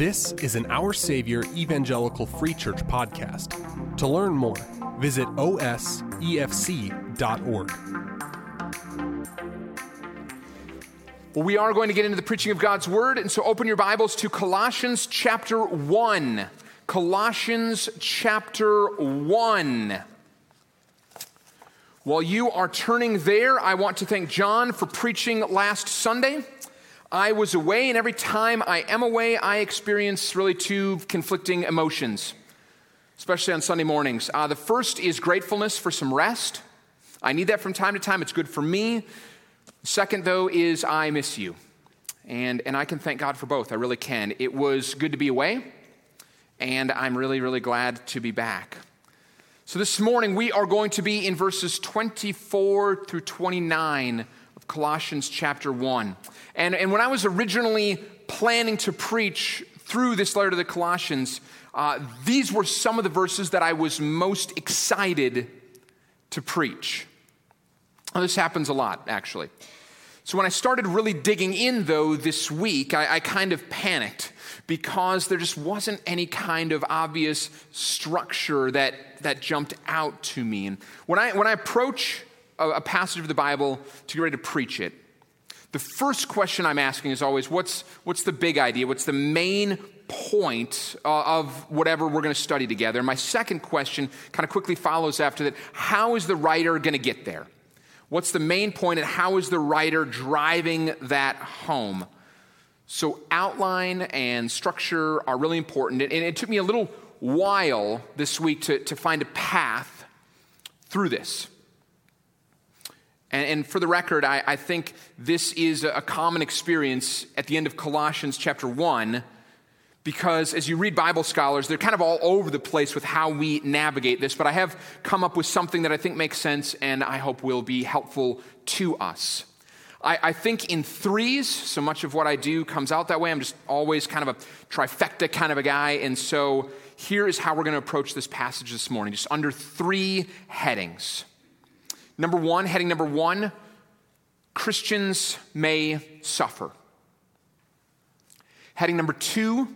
This is an Our Savior Evangelical Free Church podcast. To learn more, visit osefc.org. Well, we are going to get into the preaching of God's Word, and so open your Bibles to Colossians chapter 1. Colossians chapter 1. While you are turning there, I want to thank John for preaching last Sunday. I was away, and every time I am away, I experience really two conflicting emotions, especially on Sunday mornings. Uh, the first is gratefulness for some rest. I need that from time to time, it's good for me. Second, though, is I miss you. And, and I can thank God for both. I really can. It was good to be away, and I'm really, really glad to be back. So, this morning we are going to be in verses 24 through 29 of Colossians chapter 1. And, and when I was originally planning to preach through this letter to the Colossians, uh, these were some of the verses that I was most excited to preach. This happens a lot, actually. So, when I started really digging in, though, this week, I, I kind of panicked because there just wasn't any kind of obvious structure that, that jumped out to me. And when I, when I approach a, a passage of the Bible to get ready to preach it, the first question I'm asking is always what's, what's the big idea? What's the main point of whatever we're going to study together? And my second question kind of quickly follows after that how is the writer going to get there? What's the main point, and how is the writer driving that home? So, outline and structure are really important. And it took me a little while this week to, to find a path through this. And, and for the record, I, I, think this is a common experience at the end of Colossians chapter 1, because as you read Bible scholars, they're kind of all over the place with how we navigate this. But I have come up with something that I think makes sense and I hope will be helpful to us. I, I, think in threes, so much of what I do comes out that way. I'm just always kind of a trifecta kind of a guy. And so here is how we're going to approach this passage this morning, just under three headings. Number one, heading number one Christians may suffer. Heading number two,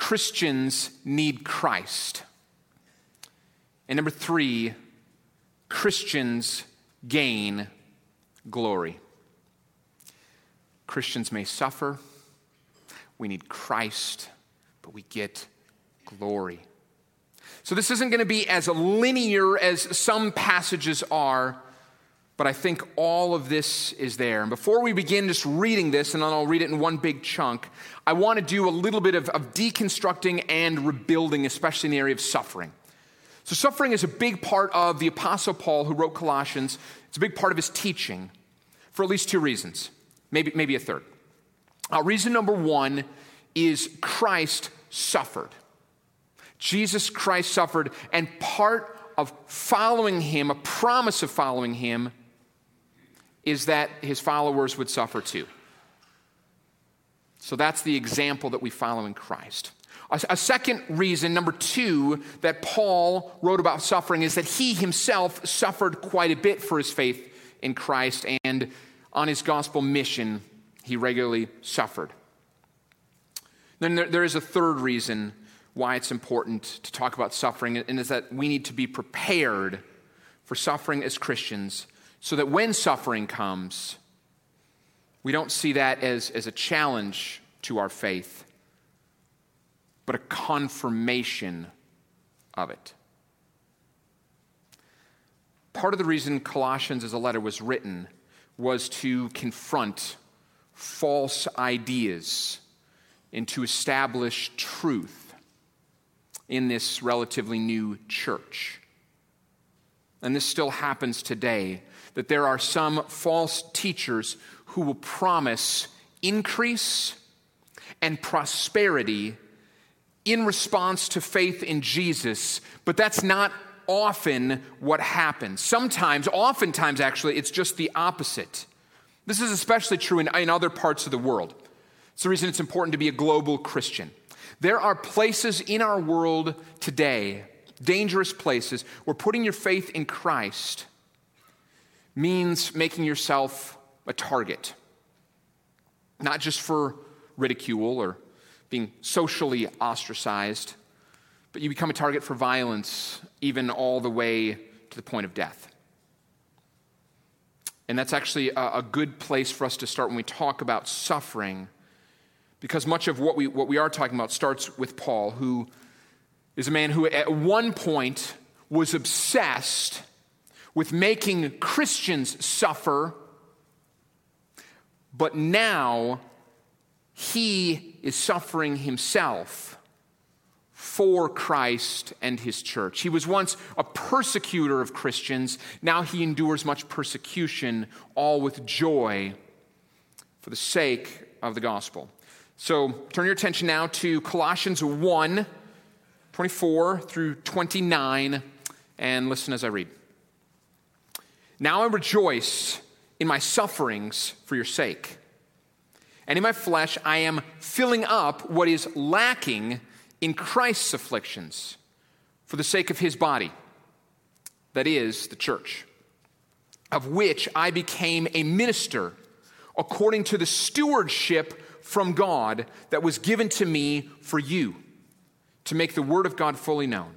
Christians need Christ. And number three, Christians gain glory. Christians may suffer. We need Christ, but we get glory. So, this isn't going to be as linear as some passages are, but I think all of this is there. And before we begin just reading this, and then I'll read it in one big chunk, I want to do a little bit of, of deconstructing and rebuilding, especially in the area of suffering. So, suffering is a big part of the Apostle Paul, who wrote Colossians. It's a big part of his teaching for at least two reasons, maybe, maybe a third. Uh, reason number one is Christ suffered. Jesus Christ suffered, and part of following him, a promise of following him, is that his followers would suffer too. So that's the example that we follow in Christ. A, second reason, number two, that Paul wrote about suffering is that he himself suffered quite a bit for his faith in Christ, and on his gospel mission, he regularly suffered. Then there, there is a third reason why it's important to talk about suffering, and is that we need to be prepared for suffering as Christians so that when suffering comes, we don't see that as, as a challenge to our faith, but a confirmation of it. Part of the reason Colossians as a letter was written was to confront false ideas and to establish truth in this relatively new church. And this still happens today that there are some false teachers who will promise increase and prosperity in response to faith in Jesus, but that's not often what happens. Sometimes, oftentimes actually, it's just the opposite. This is especially true in, in other parts of the world. It's the reason it's important to be a global Christian. There are places in our world today, dangerous places, where putting your faith in Christ means making yourself a target. not just for ridicule or being socially ostracized, but you become a target for violence, even all the way to the point of death. And that's actually a, good place for us to start when we talk about suffering, because much of what we, what we are talking about starts with Paul, who is a man who at one point was obsessed with making Christians suffer, but now he is suffering himself for Christ and his church. He was once a persecutor of Christians. Now he endures much persecution, all with joy for the sake of the gospel. So turn your attention now to Colossians 1 24 through 29, and listen as I read. Now I rejoice in my sufferings for your sake. And in my flesh, I am filling up what is lacking in Christ's afflictions for the sake of his body, that is, the church, of which I became a minister according to the stewardship from God that was given to me for you, to make the word of God fully known,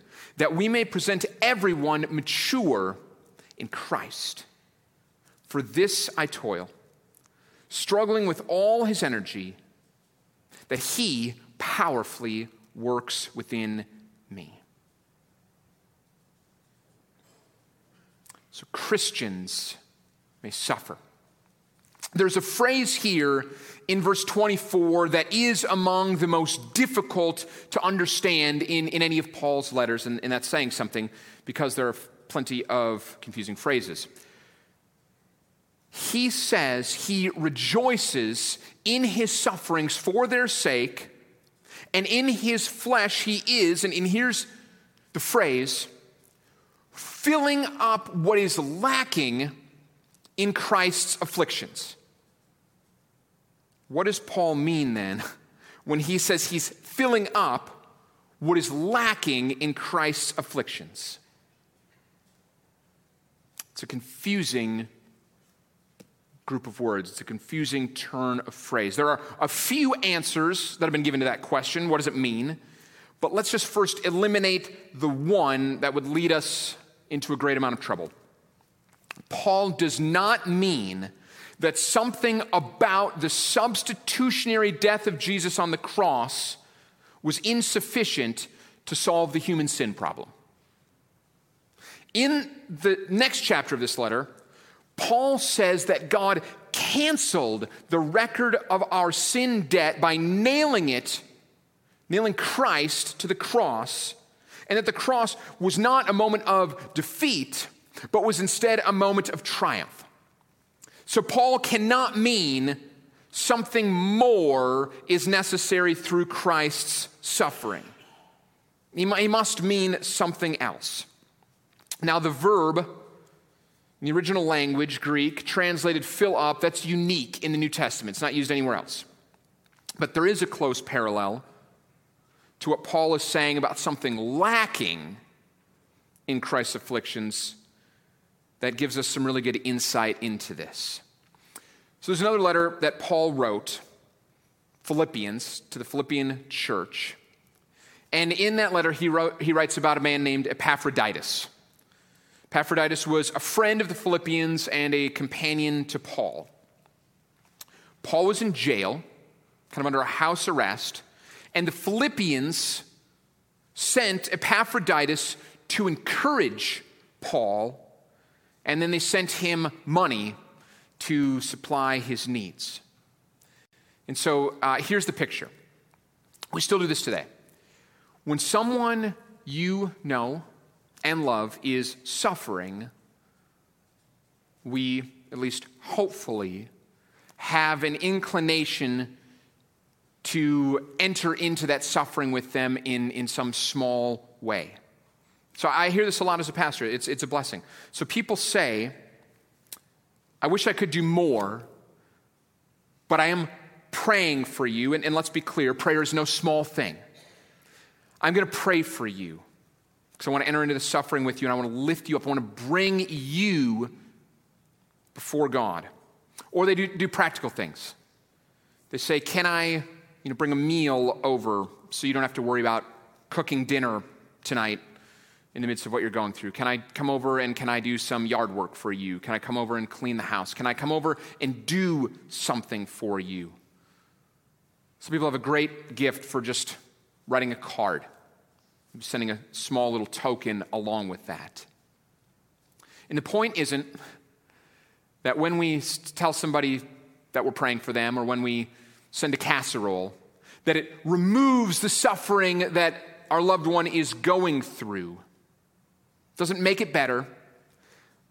that we may present everyone mature in Christ. For this I toil, struggling with all his energy, that he powerfully works within me. So Christians may suffer. There's a phrase here in verse 24 that is among the most difficult to understand in, in any of Paul's letters, and, and that's saying something because there are plenty of confusing phrases. He says he rejoices in his sufferings for their sake and in his flesh, he is, and, and here's the phrase, filling up what is lacking in Christ's afflictions. What does Paul mean then when he says he's filling up what is lacking in Christ's afflictions? It's a confusing group of words. It's a confusing turn of phrase. There are a few answers that have been given to that question. What does it mean? But let's just first eliminate the one that would lead us into a great amount of trouble. Paul does not mean that something about the substitutionary death of Jesus on the cross was insufficient to solve the human sin problem. In the next chapter of this letter, Paul says that God canceled the record of our sin debt by nailing it, nailing Christ to the cross, and that the cross was not a moment of defeat, but was instead a moment of triumph. So Paul cannot mean something more is necessary through Christ's suffering. He must mean something else. Now, the verb in the original language, Greek, translated fill up, that's unique in the New Testament. It's not used anywhere else. But there is a close parallel to what Paul is saying about something lacking in Christ's afflictions that gives us some really good insight into this. So there's another letter that Paul wrote, Philippians, to the Philippian church. And in that letter, he, wrote, he writes about a man named Epaphroditus. Epaphroditus was a friend of the Philippians and a companion to Paul. Paul was in jail, kind of under a house arrest, and the Philippians sent Epaphroditus to encourage Paul, and then they sent him money to supply his needs. And so uh, here's the picture. We still do this today. When someone you know and love is suffering, we, at least hopefully, have an inclination to enter into that suffering with them in, in some small way. So I hear this a lot as a pastor. It's, it's a blessing. So people say, I wish I could do more, but I am praying for you. And, and let's be clear prayer is no small thing. I'm going to pray for you because I want to enter into the suffering with you and I want to lift you up. I want to bring you before God. Or they do, do practical things. They say, Can I you know, bring a meal over so you don't have to worry about cooking dinner tonight in the midst of what you're going through? Can I come over and can I do some yard work for you? Can I come over and clean the house? Can I come over and do something for you? Some people have a great gift for just writing a card, sending a small little token along with that. And the point isn't that when we tell somebody that we're praying for them or when we send a casserole, that it removes the suffering that our loved one is going through. Doesn't make it better,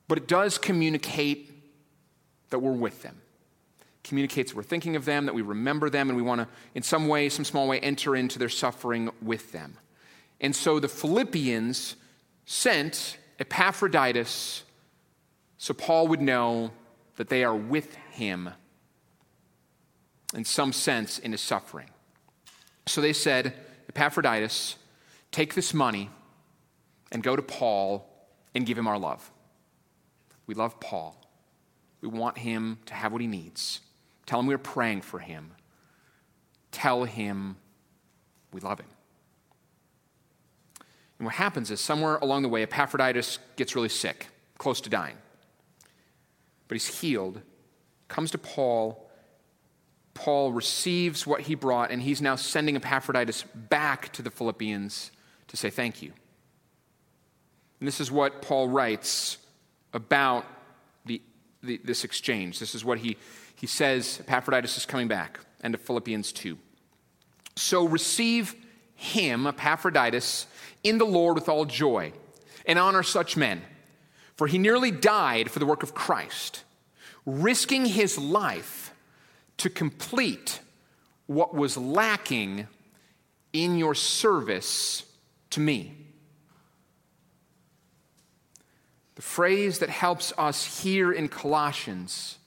but it does communicate that we're with them. Communicates we're thinking of them, that we remember them, and we want to, in some way, some small way, enter into their suffering with them. And so the Philippians sent Epaphroditus so Paul would know that they are with him in some sense in his suffering. So they said, Epaphroditus, take this money and go to Paul and give him our love. We love Paul. We want him to have what he needs. Tell him we're praying for him. Tell him we love him. And what happens is somewhere along the way, Epaphroditus gets really sick, close to dying but he's healed, comes to Paul. Paul receives what he brought, and he's now sending Epaphroditus back to the Philippians to say thank you. And this is what Paul writes about the, the, this exchange. This is what he, he says Epaphroditus is coming back, and of Philippians 2. So receive him, Epaphroditus, in the Lord with all joy, and honor such men for he nearly died for the work of Christ, risking his life to complete what was lacking in your service to me. The phrase that helps us here in Colossians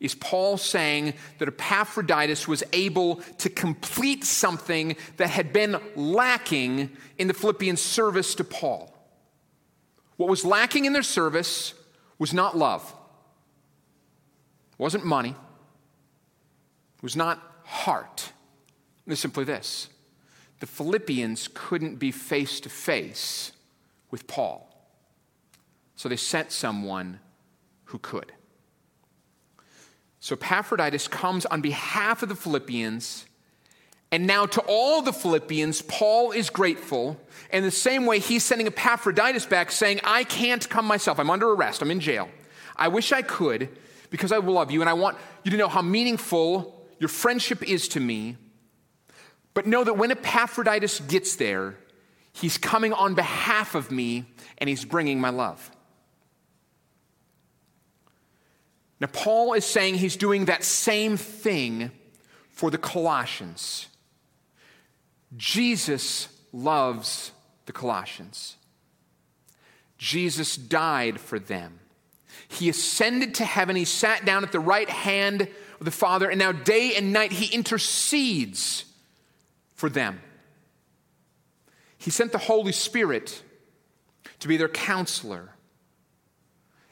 is Paul saying that Epaphroditus was able to complete something that had been lacking in the Philippian service to Paul. What was lacking in their service was not love, it wasn't money, it was not heart. It was simply this the Philippians couldn't be face to face with Paul. So they sent someone who could. So Epaphroditus comes on behalf of the Philippians and now, to all the Philippians, Paul is grateful. In the same way, he's sending Epaphroditus back saying, I can't come myself. I'm under arrest. I'm in jail. I wish I could because I love you and I want you to know how meaningful your friendship is to me. But know that when Epaphroditus gets there, he's coming on behalf of me and he's bringing my love. Now, Paul is saying he's doing that same thing for the Colossians. Jesus loves the Colossians. Jesus died for them. He ascended to heaven. He sat down at the right hand of the Father, and now day and night he intercedes for them. He sent the Holy Spirit to be their counselor.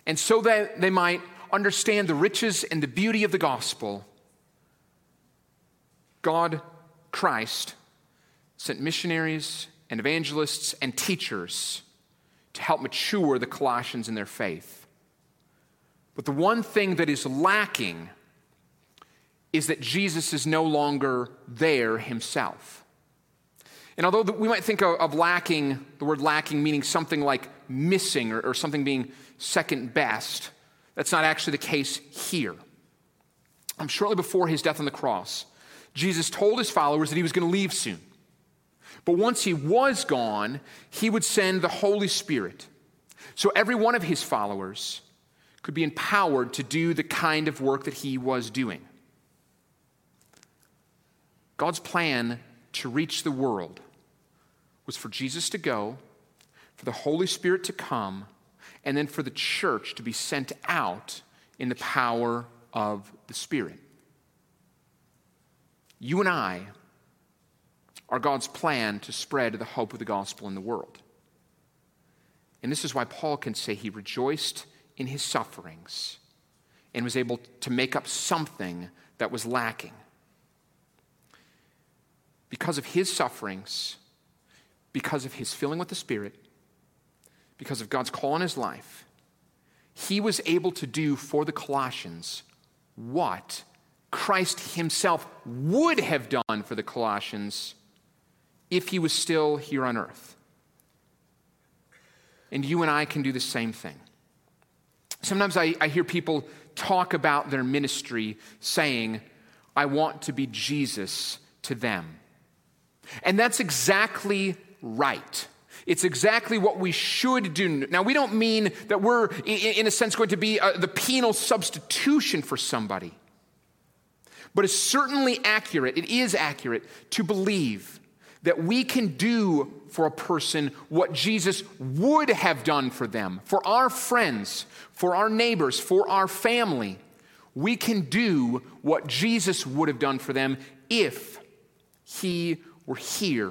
And so that they might understand the riches and the beauty of the gospel, God, Christ, sent missionaries and evangelists and teachers to help mature the Colossians in their faith. But the one thing that is lacking is that Jesus is no longer there himself. And although we might think of, lacking, the word lacking meaning something like missing or, something being second best, that's not actually the case here. Um, shortly before his death on the cross, Jesus told his followers that he was going to leave soon. But once he was gone, he would send the Holy Spirit. So every one of his followers could be empowered to do the kind of work that he was doing. God's plan to reach the world was for Jesus to go, for the Holy Spirit to come, and then for the church to be sent out in the power of the Spirit. You and I are God's plan to spread the hope of the gospel in the world. And this is why Paul can say he rejoiced in his sufferings and was able to make up something that was lacking. Because of his sufferings, because of his filling with the Spirit, because of God's call in his life, he was able to do for the Colossians what Christ himself would have done for the Colossians if he was still here on earth. And you and I can do the same thing. Sometimes I, I hear people talk about their ministry saying, I want to be Jesus to them. And that's exactly right. It's exactly what we should do. Now, we don't mean that we're, in a sense, going to be uh, the penal substitution for somebody. But it's certainly accurate, it is accurate to believe that we can do for a person what Jesus would have done for them, for our friends, for our neighbors, for our family. We can do what Jesus would have done for them if he were here,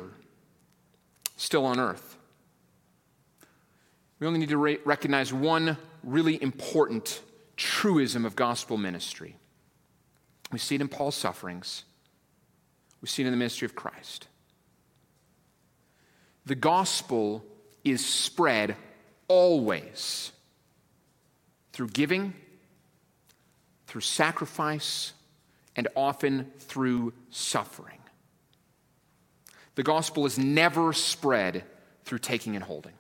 still on earth. We only need to re- recognize one really important truism of gospel ministry. We see it in Paul's sufferings, we see it in the ministry of Christ. The gospel is spread always through giving, through sacrifice, and often through suffering. The gospel is never spread through taking and holding.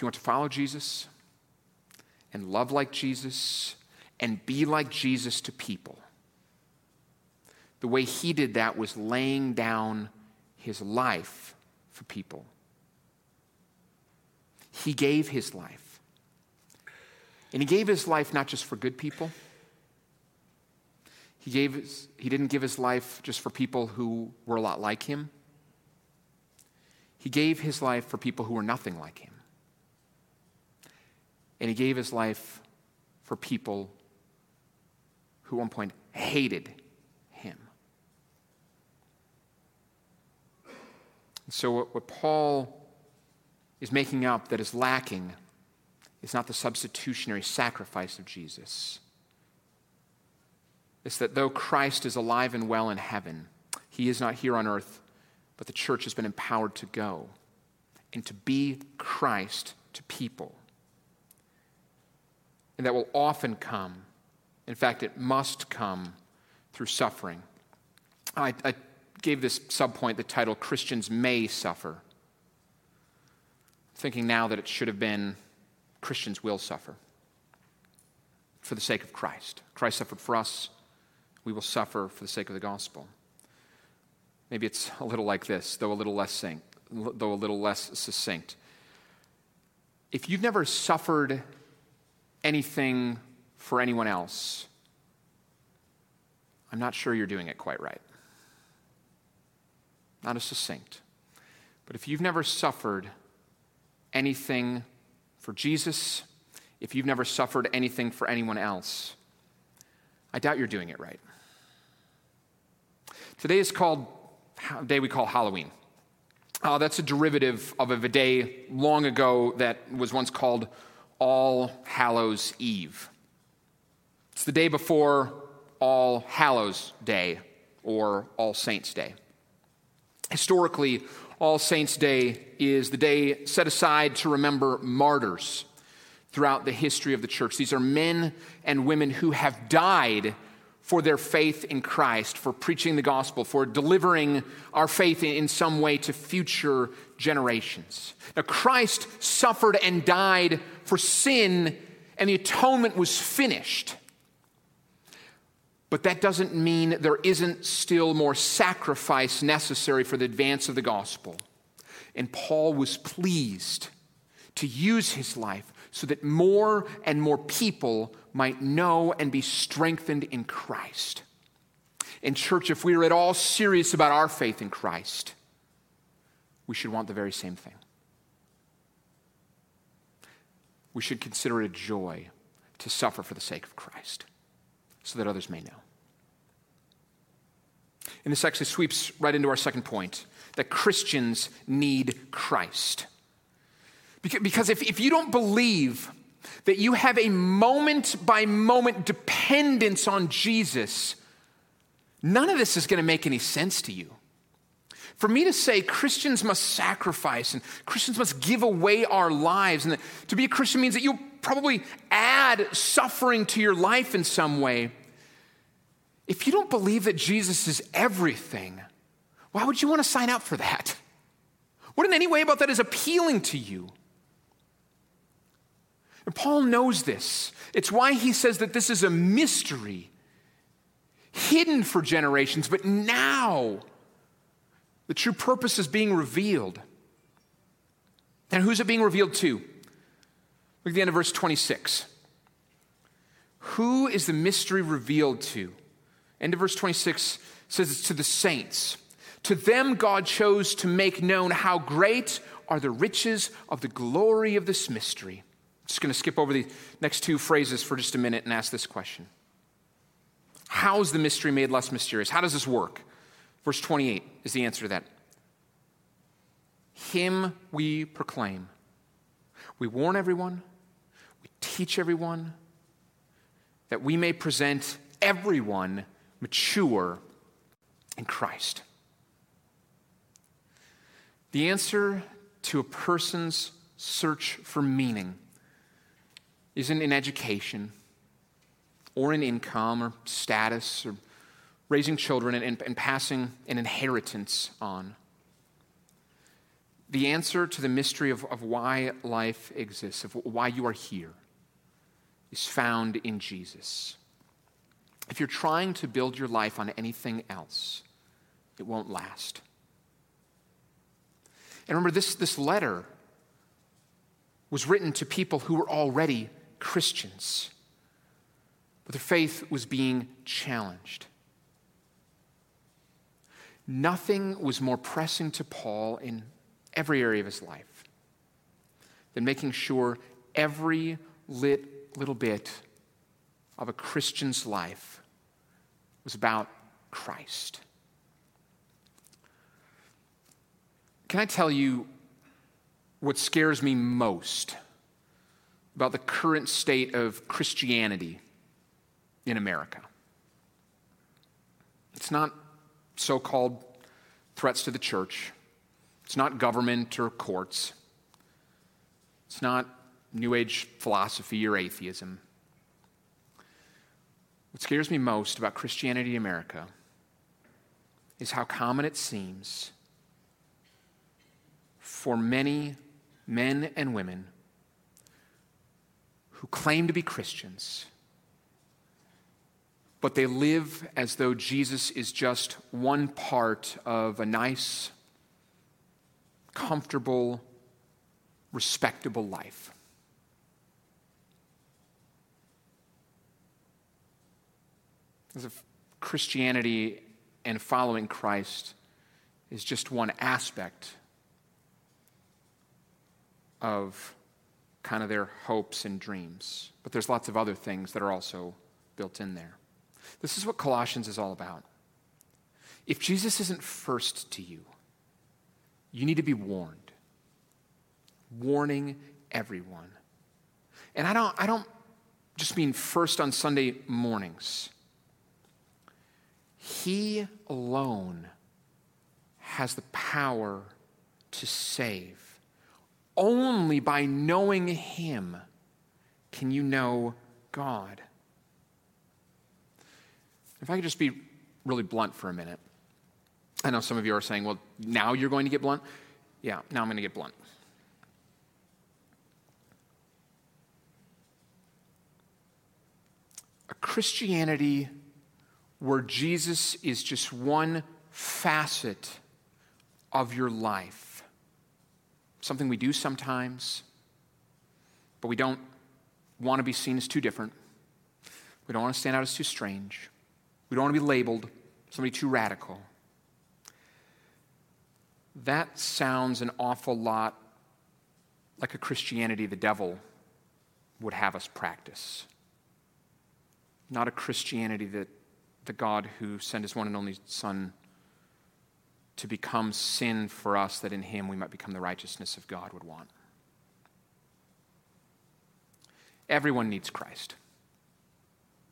If you want to follow Jesus and love like Jesus and be like Jesus to people, the way he did that was laying down his life for people. He gave his life. And he gave his life not just for good people. He, gave his, he didn't give his life just for people who were a lot like him. He gave his life for people who were nothing like him. And he gave his life for people who at one point hated him. And so, what, what Paul is making up that is lacking is not the substitutionary sacrifice of Jesus It's that though Christ is alive and well in heaven, he is not here on earth, but the church has been empowered to go and to be Christ to people. And that will often come, in fact, it must come through suffering. I, I gave this subpoint the title Christians May Suffer. Thinking now that it should have been Christians will suffer for the sake of Christ. Christ suffered for us we will suffer for the sake of the gospel. Maybe it's a little like this, though a little less succinct, though a little less succinct. If you've never suffered anything for anyone else, I'm not sure you're doing it quite right. Not as succinct. But if you've never suffered anything for Jesus, if you've never suffered anything for anyone else, I doubt you're doing it right. Today is called a day we call Halloween. Uh, that's a derivative of a day long ago that was once called All Hallows Eve. It's the day before All Hallows Day or All Saints Day. Historically, All Saints Day is the day set aside to remember martyrs throughout the history of the church. These are men and women who have died for their faith in Christ, for preaching the gospel, for delivering our faith in some way to future generations. Now, Christ suffered and died for sin, and the atonement was finished. But that doesn't mean there isn't still more sacrifice necessary for the advance of the gospel. And Paul was pleased to use his life so that more and more people might know and be strengthened in Christ. In church, if we are at all serious about our faith in Christ, we should want the very same thing. We should consider it a joy to suffer for the sake of Christ so that others may know. And this actually sweeps right into our second point that Christians need Christ. Because if, if you don't believe that you have a moment by moment dependence on Jesus, none of this is going to make any sense to you. For me to say Christians must sacrifice and Christians must give away our lives, and to be a Christian means that you'll probably add suffering to your life in some way. If you don't believe that Jesus is everything, why would you want to sign up for that? What in any way about that is appealing to you? Paul knows this. It's why he says that this is a mystery, hidden for generations, but now the true purpose is being revealed. And who's it being revealed to? Look at the end of verse 26. Who is the mystery revealed to? End of verse 26 says it's to the saints. To them, God chose to make known how great are the riches of the glory of this mystery just going to skip over the next two phrases for just a minute and ask this question How is the mystery made less mysterious? How does this work? Verse 28 is the answer to that. Him we proclaim. We warn everyone, we teach everyone, that we may present everyone mature in Christ. The answer to a person's search for meaning isn't in education or in income or status or raising children and, and, and passing an inheritance on. The answer to the mystery of, of why life exists, of why you are here, is found in Jesus. If you're trying to build your life on anything else, it won't last. And remember, this, this letter was written to people who were already Christians, but their faith was being challenged. Nothing was more pressing to Paul in every area of his life than making sure every lit, little bit of a Christian's life was about Christ. Can I tell you what scares me most? About the current state of Christianity in America. It's not so called threats to the church, it's not government or courts, it's not New Age philosophy or atheism. What scares me most about Christianity in America is how common it seems for many men and women who claim to be Christians, but they live as though Jesus is just one part of a nice, comfortable, respectable life. As if Christianity and following Christ is just one aspect of kind of their hopes and dreams. But there's lots of other things that are also built in there. This is what Colossians is all about. If Jesus isn't first to you, you need to be warned. Warning everyone. And I don't, I don't just mean first on Sunday mornings. He alone has the power to save. Only by knowing Him can you know God. If I could just be really blunt for a minute. I know some of you are saying, well, now you're going to get blunt. Yeah, now I'm going to get blunt. A Christianity where Jesus is just one facet of your life something we do sometimes, but we don't want to be seen as too different. We don't want to stand out as too strange. We don't want to be labeled somebody too radical. That sounds an awful lot like a Christianity the devil would have us practice. Not a Christianity that the God who sent his one and only Son to become sin for us, that in him we might become the righteousness of God, would want. Everyone needs Christ.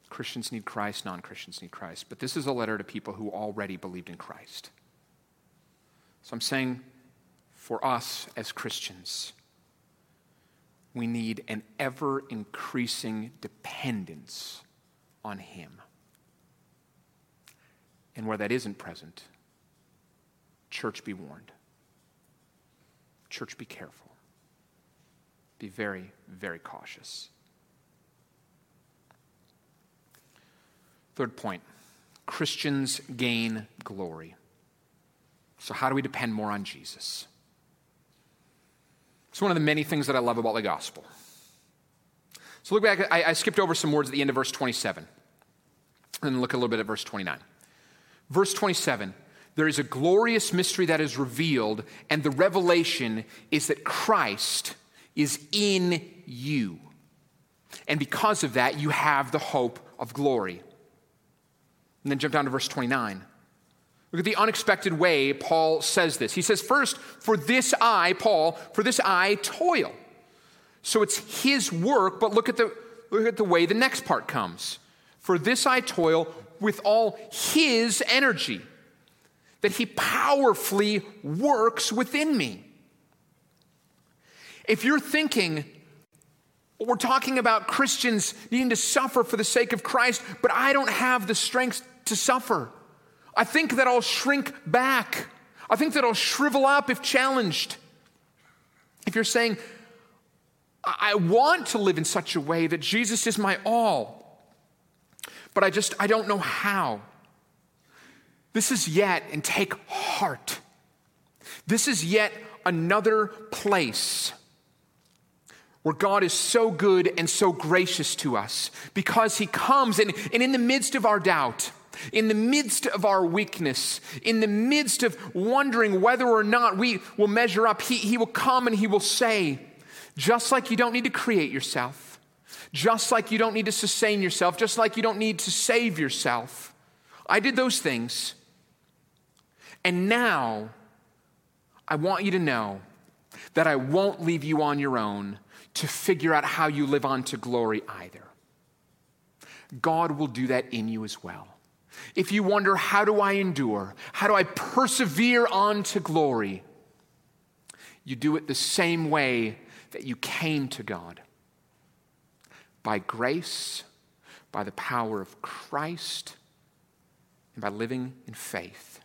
Christians need Christ, non Christians need Christ. But this is a letter to people who already believed in Christ. So I'm saying for us as Christians, we need an ever increasing dependence on Him. And where that isn't present, church be warned. Church be careful. Be very, very cautious. Third point Christians gain glory. So, how do we depend more on Jesus? It's one of the many things that I love about the gospel. So, look back, I, I skipped over some words at the end of verse 27. And look a little bit at verse 29. Verse 27 there is a glorious mystery that is revealed, and the revelation is that Christ is in you. And because of that, you have the hope of glory. And then jump down to verse 29. Look at the unexpected way Paul says this. He says, First, for this I, Paul, for this I toil. So it's his work, but look at the, look at the way the next part comes. For this I toil with all his energy, that he powerfully works within me. If you're thinking, we're talking about Christians needing to suffer for the sake of Christ, but I don't have the strength to suffer. I think that I'll shrink back. I think that I'll shrivel up if challenged. If you're saying, I want to live in such a way that Jesus is my all, but I just, I don't know how. This is yet, and take heart. This is yet another place where God is so good and so gracious to us because He comes and, and in the midst of our doubt, in the midst of our weakness, in the midst of wondering whether or not we will measure up, he, he will come and He will say, just like you don't need to create yourself, just like you don't need to sustain yourself, just like you don't need to save yourself. I did those things. And now I want you to know that I won't leave you on your own to figure out how you live on to glory either. God will do that in you as well. If you wonder, how do I endure? How do I persevere on to glory? You do it the same way that you came to God by grace, by the power of Christ, and by living in faith.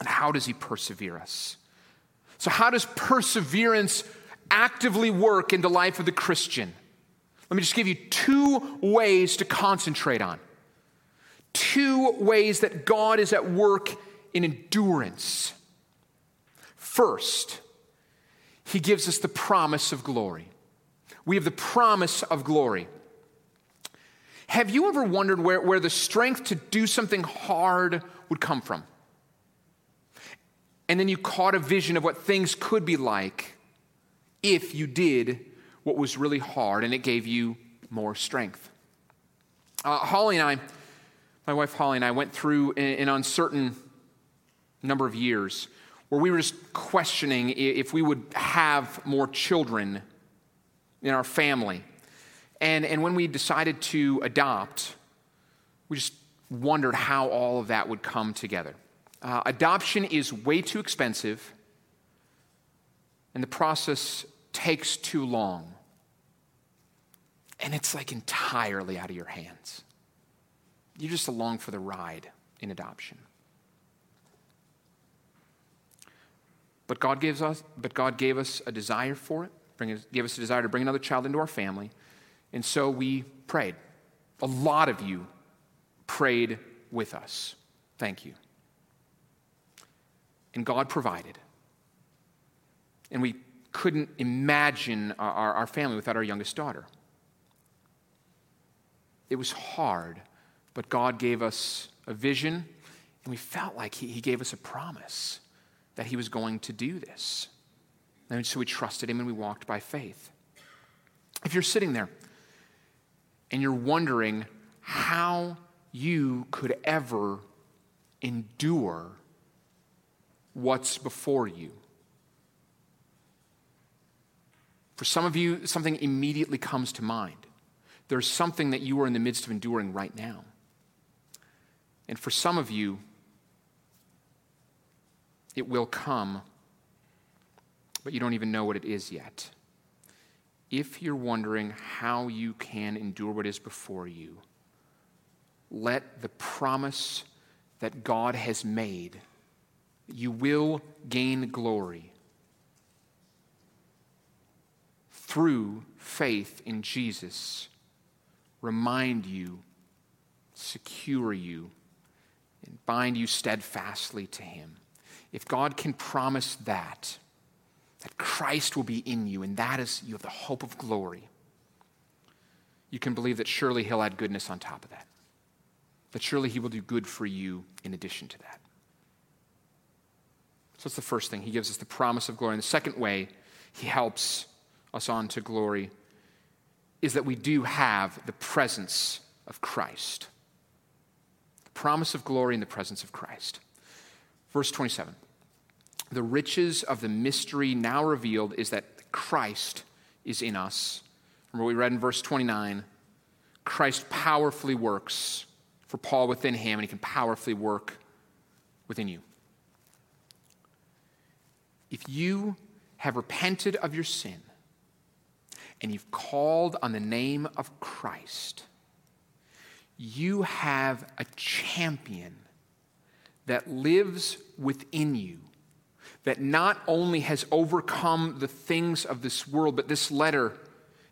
And how does He persevere us? So, how does perseverance actively work in the life of the Christian? Let me just give you two ways to concentrate on two ways that God is at work in endurance. First, he gives us the promise of glory. We have the promise of glory. Have you ever wondered where, where the strength to do something hard would come from? And then you caught a vision of what things could be like if you did what was really hard and it gave you more strength. Uh, Holly and I my wife Holly and I went through an uncertain number of years where we were just questioning if we would have more children in our family. And, and when we decided to adopt, we just wondered how all of that would come together. Uh, adoption is way too expensive, and the process takes too long. And it's like entirely out of your hands. You're just along for the ride in adoption. But God gives us, but God gave us a desire for it, bring, gave us a desire to bring another child into our family. And so we prayed. A lot of you prayed with us. Thank you. And God provided. And we couldn't imagine our, our family without our youngest daughter. It was hard but God gave us a vision, and we felt like he, he gave us a promise that he was going to do this. And so we trusted him and we walked by faith. If you're sitting there and you're wondering how you could ever endure what's before you, for some of you, something immediately comes to mind. There's something that you are in the midst of enduring right now. And for some of you, it will come, but you don't even know what it is yet. If you're wondering how you can endure what is before you, let the promise that God has made, you will gain glory through faith in Jesus, remind you, secure you, and bind you steadfastly to Him. If God can promise that, that Christ will be in you, and that is, you have the hope of glory, you can believe that surely He'll add goodness on top of that. That surely He will do good for you in addition to that. So that's the first thing. He gives us the promise of glory. And the second way He helps us on to glory is that we do have the presence of Christ. The promise of glory in the presence of Christ. Verse 27 The riches of the mystery now revealed is that Christ is in us. Remember, we read in verse 29 Christ powerfully works for Paul within him, and he can powerfully work within you. If you have repented of your sin and you've called on the name of Christ, you have a champion that lives within you that not only has overcome the things of this world, but this letter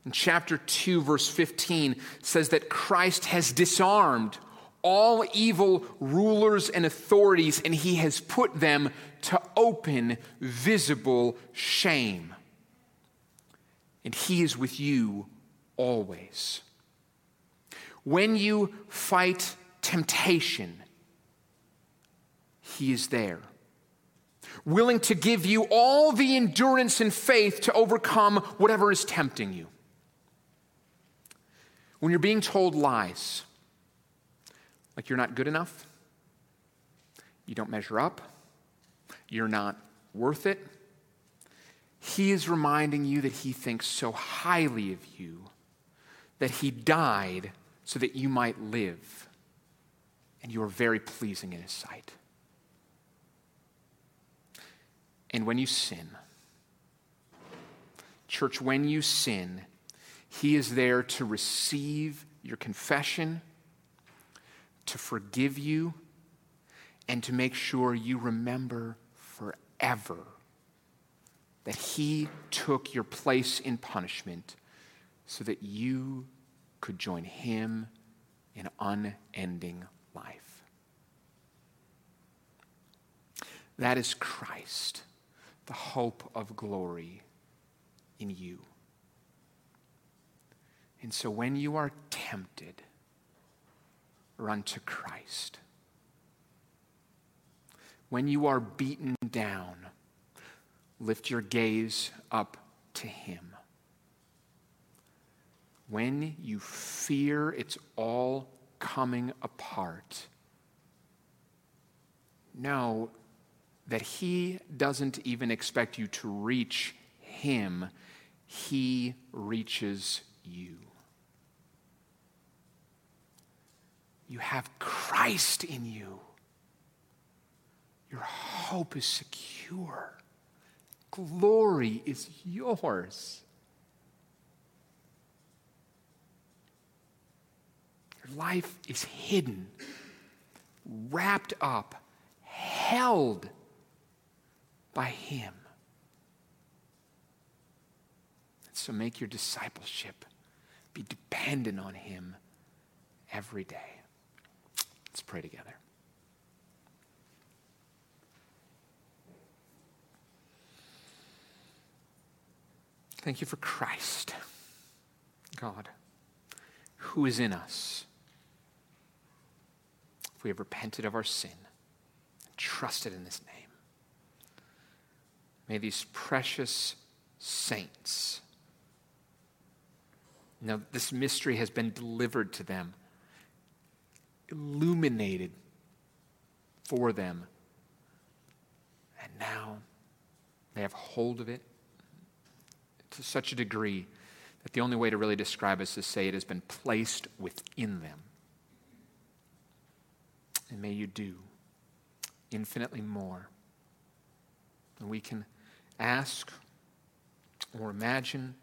in chapter 2, verse 15 says that Christ has disarmed all evil rulers and authorities, and he has put them to open, visible shame. And he is with you always. When you fight temptation, he is there, willing to give you all the endurance and faith to overcome whatever is tempting you. When you're being told lies, like you're not good enough, you don't measure up, you're not worth it, he is reminding you that he thinks so highly of you that he died so that you might live, and you are very pleasing in his sight. and when you sin. Church, when you sin, He is there to receive your confession, to forgive you, and to make sure you remember forever that He took your place in punishment so that you could join Him in unending life. That is Christ the hope of glory in you. And so when you are tempted, run to Christ. When you are beaten down, lift your gaze up to Him. When you fear it's all coming apart, know that He doesn't even expect you to reach Him, He reaches you. You have Christ in you. Your hope is secure. Glory is yours. Your life is hidden, wrapped up, held by Him. So make your discipleship be dependent on Him every day. Let's pray together. Thank you for Christ, God, who is in us. if we have repented of our sin and trusted in this name. May these precious saints know this mystery has been delivered to them, illuminated for them. And now they have hold of it to such a degree that the only way to really describe it is to say it has been placed within them. And may you do infinitely more than we can ask or imagine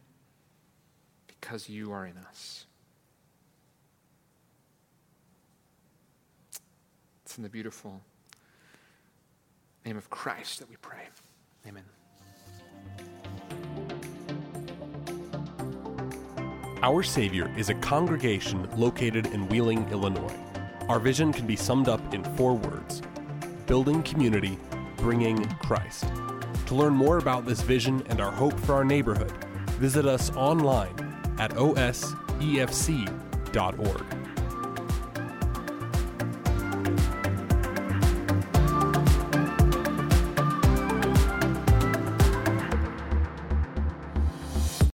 because you are in us. It's in the beautiful name of Christ that we pray. Amen. Our Savior is a congregation located in Wheeling, Illinois. Our vision can be summed up in four words building community, bringing Christ. To learn more about this vision and our hope for our neighborhood, visit us online at osefc.org.